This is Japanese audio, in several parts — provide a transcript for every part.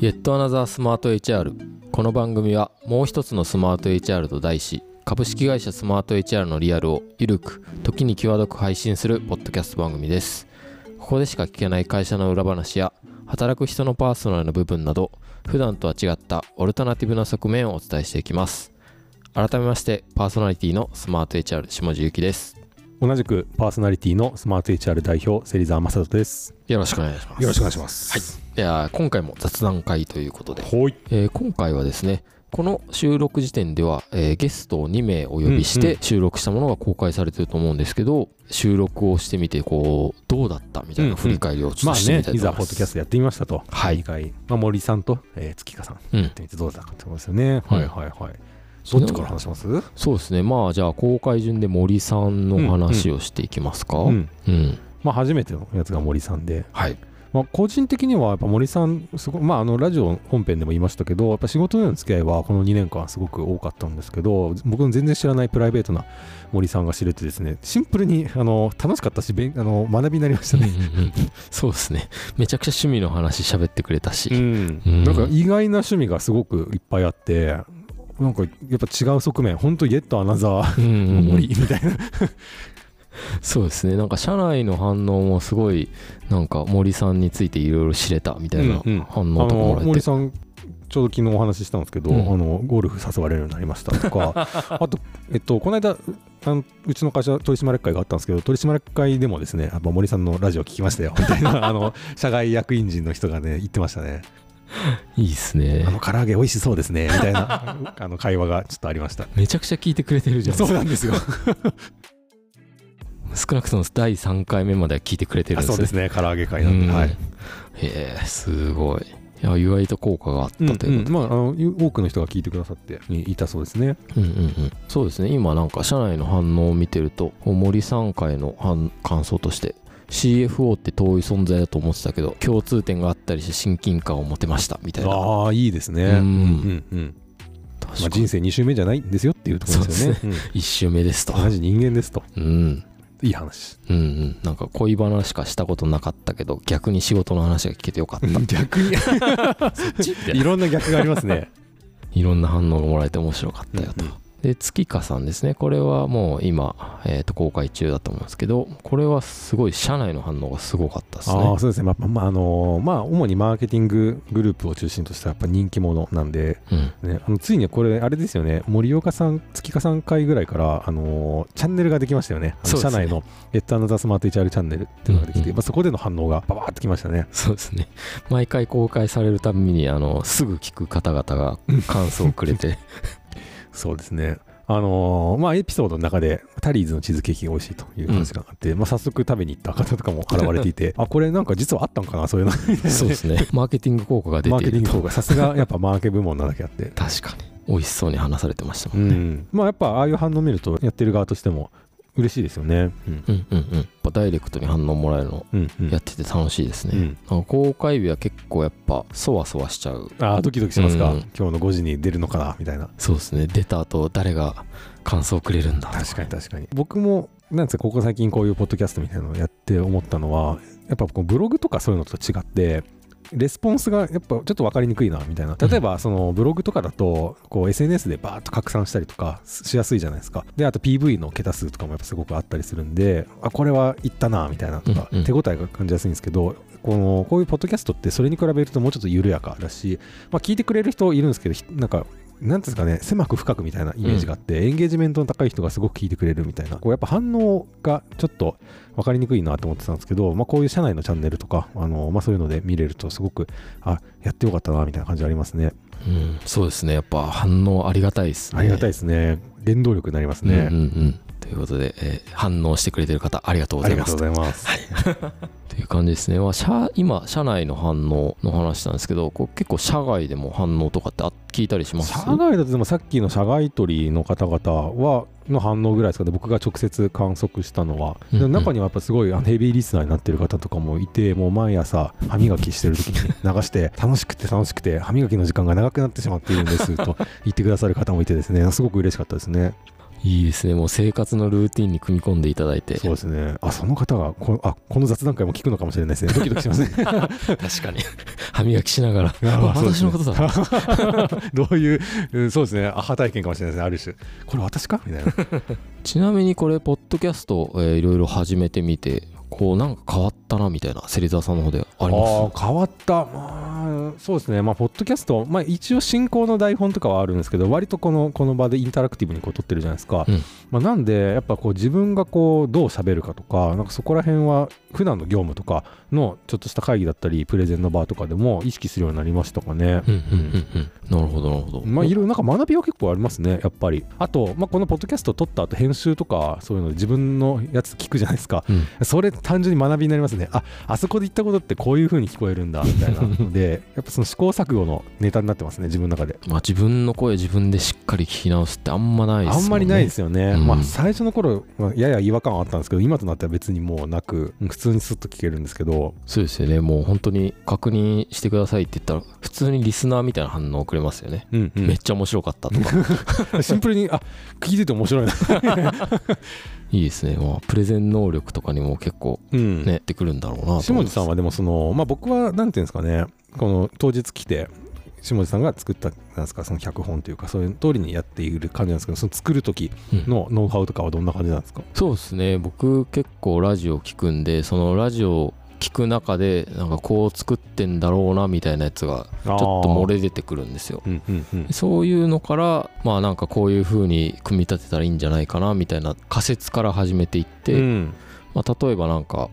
Yet Another Smart HR この番組はもう一つのスマート HR と題し株式会社スマート HR のリアルをゆるく時に際どく配信するポッドキャスト番組です。ここでしか聞けない会社の裏話や働く人のパーソナルな部分など普段とは違ったオルタナティブな側面をお伝えしていきます。改めましてパーソナリティのスマート HR 下地ゆきです。同じくパーソナリティのスマート HR 代表芹沢正人です。よろしくお願いします。よろしくお願いします。はい。では今回も雑談会ということで、はい。えー今回はですねこの収録時点では、えーゲストを2名お呼びして収録したものが公開されてると思うんですけど、収録をしてみてこうどうだったみたいな振り返りをちょまあっとしてみねいざたいと思います。ポッドキャストやってみましたと。はい。2回、まあ、森さんと、えー、月香さん。うん。やってみてどうだったかってことですよね、うん。はいはいはいどっちから話します？うそうですね。まあじゃあ公開順で森さんの話をしていきますか。うん、ん。まあ初めてのやつが森さんで、はい。まあ、個人的にはやっぱ森さんすごいまああのラジオ本編でも言いましたけどやっぱ仕事での付き合いはこの2年間すごく多かったんですけど僕の全然知らないプライベートな森さんが知れてですねシンプルにあの楽しかったし勉あの学びになりましたね。うんうんうん。そうですね。めちゃくちゃ趣味の話喋ってくれたし、うん。うん。なんか意外な趣味がすごくいっぱいあってなんかやっぱ違う側面本当イエットアナザーうんうんうん。森みたいな、そうですね。なんか社内の反応もすごいなんか森さんについていろいろ知れたみたいなうんうん。反応とかもらえて、森さんちょうど昨日お話ししたんですけど、うん。あのゴルフ誘われるようになりましたとか。あと、えっと、この間あのうちの会社取締役会があったんですけど取締役会でもですねやっぱ森さんのラジオ聞きましたよみたいなあの社外役員陣の人がね言ってましたね いいっすね。あの唐揚げ美味しそうですね。みたいなあの会話がちょっとありました。めちゃくちゃ聞いてくれてるじゃん。そうなんですよ。少なくとも第3回目までは聞いてくれてるんあですね。そうですね。唐揚げ会なんで、うん。はい。へえすごい。いや意外と効果があったということで、うんうん。まあ、あの多くの人が聞いてくださっていたそうですね。うんうんうん。そうですね。今なんか社内の反応を見てると森さん会の反感想として CFO って遠い存在だと思ってたけど共通点があったりして親近感を持てましたみたいな。ああ、いいですね。うん。うんうんまあ、人生2周目じゃないんですよっていうところですよね。一周目ですと。うん同じ人間ですと。うん。いい話。うんうん。なんか恋バナしかしたことなかったけど逆に仕事の話が聞けてよかった。逆に。いろんな逆がありますね。いろんな反応がもらえて面白かったよと。うんうんで月香さんですね。これはもう今、えー、と公開中だと思うんですけどこれはすごい社内の反応がすごかったですあね。あそうですね、まあまああのまあ、主にマーケティンググループを中心としたやっぱ人気者なんで、うん。ね、あのついにこれ、あれですよね、森岡さん、月香さん会ぐらいから、あのチャンネルができましたよね、ね社内のエットアナザスマート HR チャンネルっていうのができて、うんうんまあ、そこでの反応がババーっときましたね。そうですね。毎回公開されるたびにあのすぐ聞く方々が感想をくれて そうですね。あのーまあ、エピソードの中でタリーズのチーズケーキが美味しいという話があって、まあ、早速食べに行った方とかも現れていてあこれなんか実はあったんかなそういうの。そうですね。マーケティング効果が出マーケティング効果さすがやっぱマーケ部門なだけあって。確かに。美味しそうに話されてましたうもんね、ん。まあやっぱああいう反応見るとやってる側としても嬉しいですよね。うん。うん、うんうん。やっぱダイレクトに反応もらえるのうんうん。やってて楽しいですね、うん。公開日は結構やっぱそわそわしちゃう。あードキドキしますか、うん。今日の5時に出るのかなみたいな。そうですね。出た後誰が感想をくれるんだと確かに確かに。僕もなんですかここ最近こういうポッドキャストみたいなのをやって思ったのはやっぱこうブログとかそういうのと違ってレスポンスがやっぱちょっと分かりにくいなみたいな。例えばそのブログとかだとこう SNS でバーッと拡散したりとかしやすいじゃないですか。であと PV の桁数とかもやっぱすごくあったりするんであこれはいったなみたいなとか手応えが感じやすいんですけどこのこういうポッドキャストってそれに比べるともうちょっと緩やかだし、まあ、聞いてくれる人いるんですけどひなんかなんですかね狭く深くみたいなイメージがあって、エンゲージメントの高い人がすごく聞いてくれるみたいなこうやっぱ反応がちょっと分かりにくいなと思ってたんですけど、まあ、こういう社内のチャンネルとかあの、まあ、そういうので見れるとすごくあやってよかったなみたいな感じありますね。うん、そうですね。やっぱ反応ありがたいですね。ありがたいですね。原動力になりますね、うんうんうん。ということで、えー反応してくれてる方ありがとうございます。ありがとうございます。とい。う感じですね、まあ、社今社内の反応の話なんですけどこう結構社外でも反応とかってあ聞いたりします？社外だとでもさっきの社外取の方々はの反応ぐらいですかね。僕が直接観測したのは、うんうん。中にはやっぱすごいあのヘビーリスナーになってる方とかもいてもう毎朝歯磨きしてる時に流して 楽しくて楽しくて歯磨きの時間が長くなってしまっているんですと言ってくださる方もいてですね。すごく嬉しかったですねいいですね。もう生活のルーティンに組み込んでいただいて。そうですね。あその方がこあこの雑談会も聞くのかもしれないですね。ドキドキしますね。確かに。歯磨きしながら。私のことだ。どういう、うんそうですね。アハ体験かもしれないですね。ある種。これ私か？みたいな。ちなみにこれポッドキャスト、えーいろいろ始めてみてこうなんか変わったなみたいな芹沢さんの方であります？変わった、まあ、そうですね、まあ、ポッドキャスト、まあ、一応進行の台本とかはあるんですけど、割とこのこの場でインタラクティブにこう撮ってるじゃないですか。うんまあ、なんで、やっぱこう自分がこうどう喋るかとか、なんかそこら辺は、普段の業務とかのちょっとした会議だったり、プレゼンの場とかでも意識するようになりましたかね。うんうんうんうんなるほどなるほどまあ、いろいろなんか学びは結構ありますね、やっぱり。あと、まあ、このポッドキャストを撮った後、編集とか、そういうので自分のやつ聞くじゃないですか。うんそれ単純に学びになりますね。ああそこで言ったことってこういう風に聞こえるんだみたいなので、やっぱその試行錯誤のネタになってますね、自分の中で。まあ、自分の声自分でしっかり聞き直すってあんまないですねあんまりないですよね。うんまあ最初の頃、まあやや違和感はあったんですけど、今となっては別にもうなく、普通にスッと聞けるんですけど、そうですよね。もう本当に確認してくださいって言ったら普通にリスナーみたいな反応くれますよね、うんめっちゃ面白かったとか。シンプルに、あ聞いてて面白いな。いいですね、まあ、プレゼン能力とかにも結構うん。ねってくるんだろうなと思下地さんはでもその、まあ、僕はなんていうんですかね。この当日来て下地さんが作ったなんですか？その脚本というかそういう通りにやっている感じなんですけどその作る時のノウハウとかはどんな感じなんですか、そうですね。僕結構ラジオ聞くんでそのラジオを聞く中でなんかこう作ってんだろうなみたいなやつがちょちょっと漏れ出てくるんですよ。うんうんうん。そういうのからまあなんかこういう風に組み立てたらいいんじゃないかなみたいな仮説から始めていって、うん。まあ、例えばなんか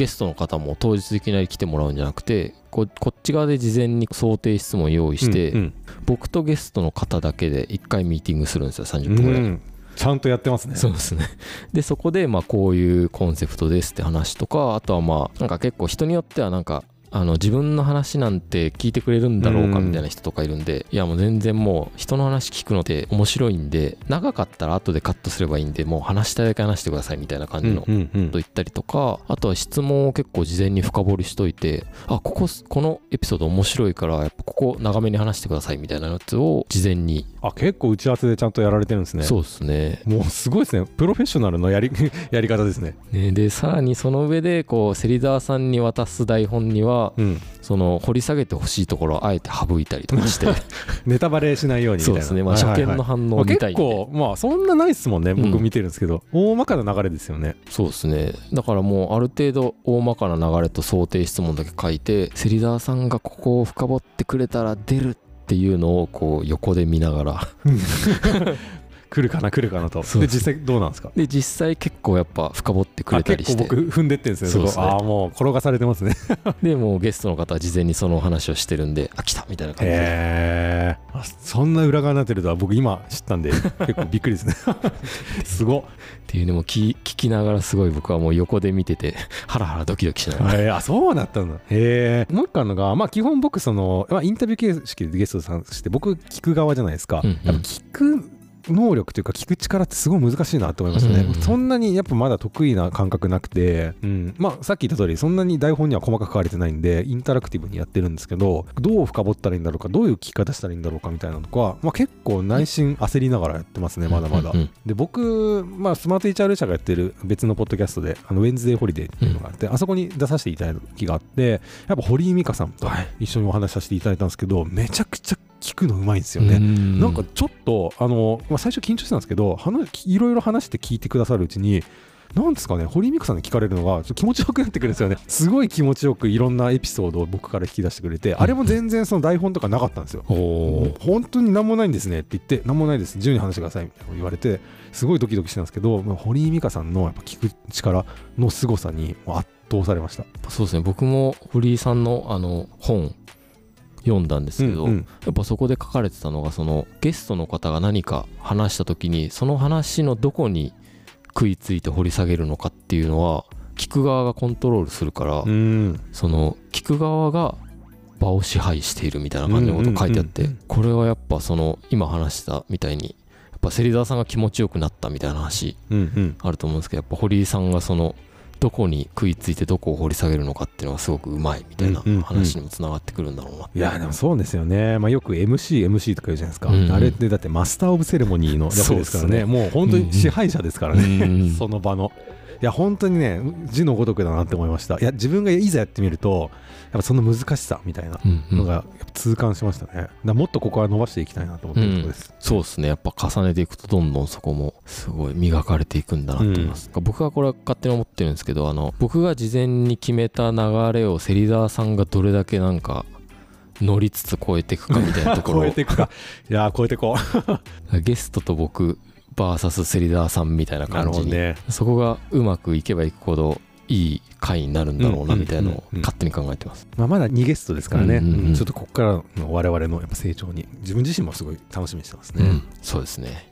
ゲストの方も当日いきなり来てもらうんじゃなくてここっち側で事前に想定質問用意して、うん僕とゲストの方だけで1回ミーティングするんですよ30うん分ぐらい、うん。ちゃんとやってますね。そうですね。でそこでまあこういうコンセプトですって話とかあとはまあなんか結構人によってはなんかあの自分の話なんて聞いてくれるんだろうかみたいな人とかいるんでいやもう全然もう人の話聞くのって面白いんで長かったら後でカットすればいいんでもう話したいだけ話してくださいみたいな感じのと言ったりとかあとは質問を結構事前に深掘りしといてあこここのエピソード面白いからやっぱここ長めに話してくださいみたいなやつを事前に、あ結構打ち合わせでちゃんとやられてるんですね。そうですね。もうすごいですね。プロフェッショナルのやり やり方ですね。ねでさらにその上でこう芹沢さんに渡す台本にはうん。その掘り下げてほしいところをあえて省いたりとかして。ネタバレしないようにみたいな。そうですね。まあ初見の反応まあを見たい結構まあそんなないっすもんね僕うん。見てるんですけど、大まかな流れですよね。そうですね。だからもうある程度大まかな流れと想定質問だけ書いて芹沢さんがここを深掘ってくれたら出るっていうのをこう横で見ながら 来るかな来るかなと。で実際どうなんですか？で実際結構やっぱ深掘ってくれたりして。あ結構僕踏んでってんですねそうですね。ああもう転がされてますね。でもうゲストの方は事前にそのお話をしてるんであ来たみたいな感じで。へえそんな裏側になってるとは僕今知ったんで 結構びっくりですね。すごっ。っていうのも聞聞きながらすごい僕はもう横で見ててハラハラドキドキしながら。あそうだったんだ。へえもう一個あるのがまあ基本僕その、まあ、インタビュー形式でゲストさんして僕聞く側じゃないですか、うんうん。聞く能力というか聞く力ってすごい難しいなと思いましたね、うん。そんなにやっぱまだ得意な感覚なくて、うん、まあさっき言った通りそんなに台本には細かく書かれてないんでインタラクティブにやってるんですけどどう深掘ったらいいんだろうかどういう聞き方したらいいんだろうかみたいなのとか、まあ、結構内心焦りながらやってますねまだまだ、うんうんで僕、まあ、スマート HR 社がやってる別のポッドキャストであのウェンズデーホリデーっていうのがあって、あそこに出させていただいた時があってやっぱ堀井美香さんとはい。一緒にお話しさせていただいたんですけどめちゃくちゃ聞くのうまいんですよね、うん。なんかちょっとあの、まあ、最初緊張してたんですけど話いろいろ話して聞いてくださるうちになんですかね堀井美香さんに聞かれるのがちょっと気持ちよくなってくるんですよね。すごい気持ちよくいろんなエピソードを僕から引き出してくれてあれも全然その台本とかなかったんですよ。本当に何もないんですねって言って何もないです。自由に話してくださいみたいな言われてすごいドキドキしてたんですけどまあ堀井美香さんのやっぱ聞く力の凄さに圧倒されました。そうですね。僕も堀井さんのあの本読んだんですけど、うんうん。やっぱそこで書かれてたのがそのゲストの方が何か話した時にその話のどこに食いついて掘り下げるのかっていうのは聞く側がコントロールするから、うん。その聞く側が場を支配しているみたいな感じのこと書いてあって、うんうんうん。これはやっぱその今話したみたいにやっぱ芹沢さんが気持ちよくなったみたいな話あると思うんですけどやっぱ堀井さんがそのどこに食いついてどこを掘り下げるのかっていうのがすごくうまいみたいなうんうんうん。話にもつながってくるんだろうな、いやでもそうですよね、まあ、よく MC、MC とか言うじゃないですか、うんうん。あれってだってマスター・オブ・セレモニーの役ですからね、ね。もう本当に支配者ですからね、うんうん。その場の。いや、本当にね、字のごとくだなって思いました。いや、自分がいざやってみると、やっぱその難しさみたいなうんうんのが、痛感しましたね。だからもっとここは伸ばしていきたいなと思ってるところです。そうですねやっぱ重ねていくとどんどんそこもすごい磨かれていくんだなと思います、僕はこれは勝手に思ってるんですけどあの僕が事前に決めた流れを芹沢さんがどれだけなんか乗りつつ超えていくかみたいなところ 超えていくか。いやー、超えていこ ゲストと僕 VS 芹沢さんみたいな感じに、ほどね。そこがうまくいけばいくほどいい回になるんだろうなうんみたいなのをうんうん勝手に考えてます、まあ、まだ2ゲストですからね、うんうんうん。うん。ちょっとここからの我々のやっぱ成長に、自分自身もすごい楽しみにしてますね。うん。そうですね。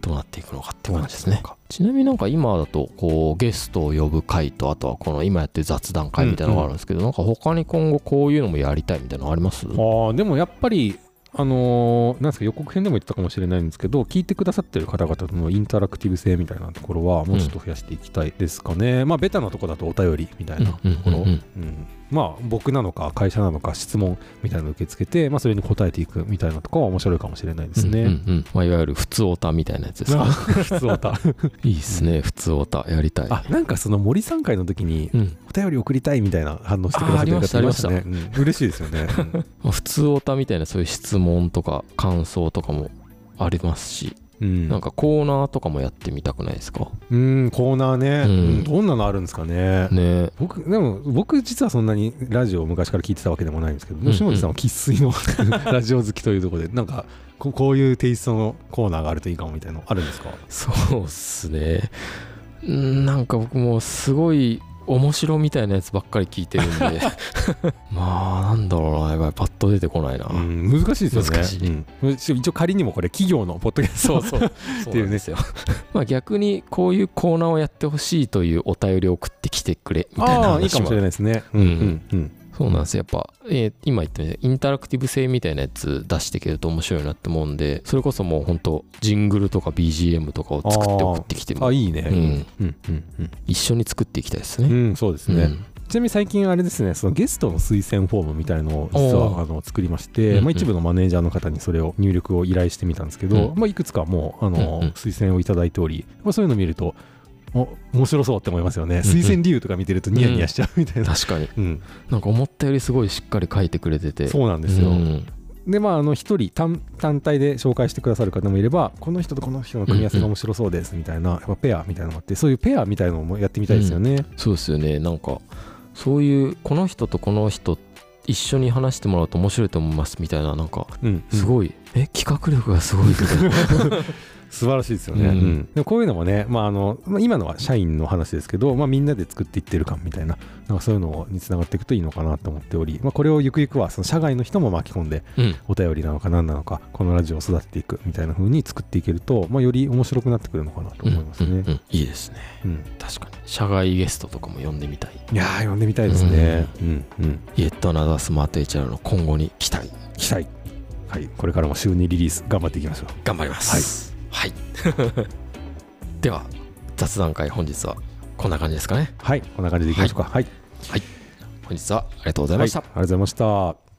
どうなっていくのかっていう感じですね。ちなみになんか今だとこうゲストを呼ぶ回とあとはこの今やってる雑談会みたいなのがあるんですけど、なんか他に今後こういうのもやりたいみたいなのあります？ああでもやっぱりあのーなんですか予告編でも言ったかもしれないんですけど聞いてくださってる方々とのインタラクティブ性みたいなところはもうちょっと増やしていきたいですかね、まあベタなところだとお便りみたいなところ、うんうんうんうん。うんまあ僕なのか会社なのか質問みたいなのを受け付けて、まあ、それに答えていくみたいなところは面白いかもしれないですね、うんうんうん。まあ、いわゆる普通オタみたいなやつですか？普通オタ。いいっすね。普通オタやりたい。あなんかその森さん会の時にうん。お便り送りたいみたいな反応してくださってる方いましたね。うん。嬉しいですよね、普通オタみたいなそういう質問とか感想とかもありますし、うん、なんかコーナーとかもやってみたくないですか？うんコーナーね、うん。うんどんなのあるんですかね。ね。僕でも僕実はそんなにラジオを昔から聞いてたわけでもないんですけど吉本さんは生粋の ラジオ好きというところでなんかここういうテイストのコーナーがあるといいかもみたいなのあるんですか？そうっすね。うんなんか僕もすごい面白みたいなやつばっかり聞いてるんで。まあなんだろうなやばいパッと出てこないな、うん難しいですよね。難しい。うん。一応仮にもこれ企業のポッドキャストそう。そうっていうね。ですよまあ逆にこういうコーナーをやってほしいというお便りを送ってきてくれみたいなああいいかもしれ話もないですね。うん。うんうんそうなんですよ。やっぱ、えー今言ったようにインタラクティブ性みたいなやつ出していけると面白いなって思うんでそれこそもう本当ジングルとか BGM とかを作って送ってきてもあいいね。うん。うんうんうん。一緒に作っていきたいですね、うんそうですね、うん。ちなみに最近あれですねそのゲストの推薦フォームみたいのを実はあの作りまして、まあ、一部のマネージャーの方にそれを入力を依頼してみたんですけど、うん。まあ、いくつかもうあの、推薦をいただいており、まあ、そういうのを見るとお面白そうって思いますよね、うん推薦理由とか見てるとニヤニヤしちゃうみたいな、確かに。うん。なんか思ったよりすごいしっかり書いてくれてて。そうなんですよ、うん。でまああの一人単単体で紹介してくださる方もいればこの人とこの人の組み合わせが面白そうですみたいな、やっぱペアみたいなのがあってそういうペアみたいなのもやってみたいですよね、そうですよね。なんかそういうこの人とこの人一緒に話してもらうと面白いと思いますみたいななんかうん。すごい、え企画力がすごいみたいな 素晴らしいですよね、うん。うんでもこういうのもね、まああのまあ、今のは社員の話ですけど、まあ、みんなで作っていってる感みたいななんかそういうのにつながっていくといいのかなと思っており、まあ、これをゆくゆくはその社外の人も巻き込んでうん。お便りなのか何なのかこのラジオを育てていくみたいな風に作っていけると、まあ、より面白くなってくるのかなと思いますね、うんうんうん。いいですね。うん。確かに。社外ゲストとかも呼んでみたい。いやー呼んでみたいですね。うん。うんイエットアナザースマート HR の今後に期待。期待。はい。これからも週2リリース頑張っていきましょう。頑張ります。はい、では雑談会本日はこんな感じですかね。はいこんな感じでいきましょうか。はい、本日はありがとうございました、はいありがとうございました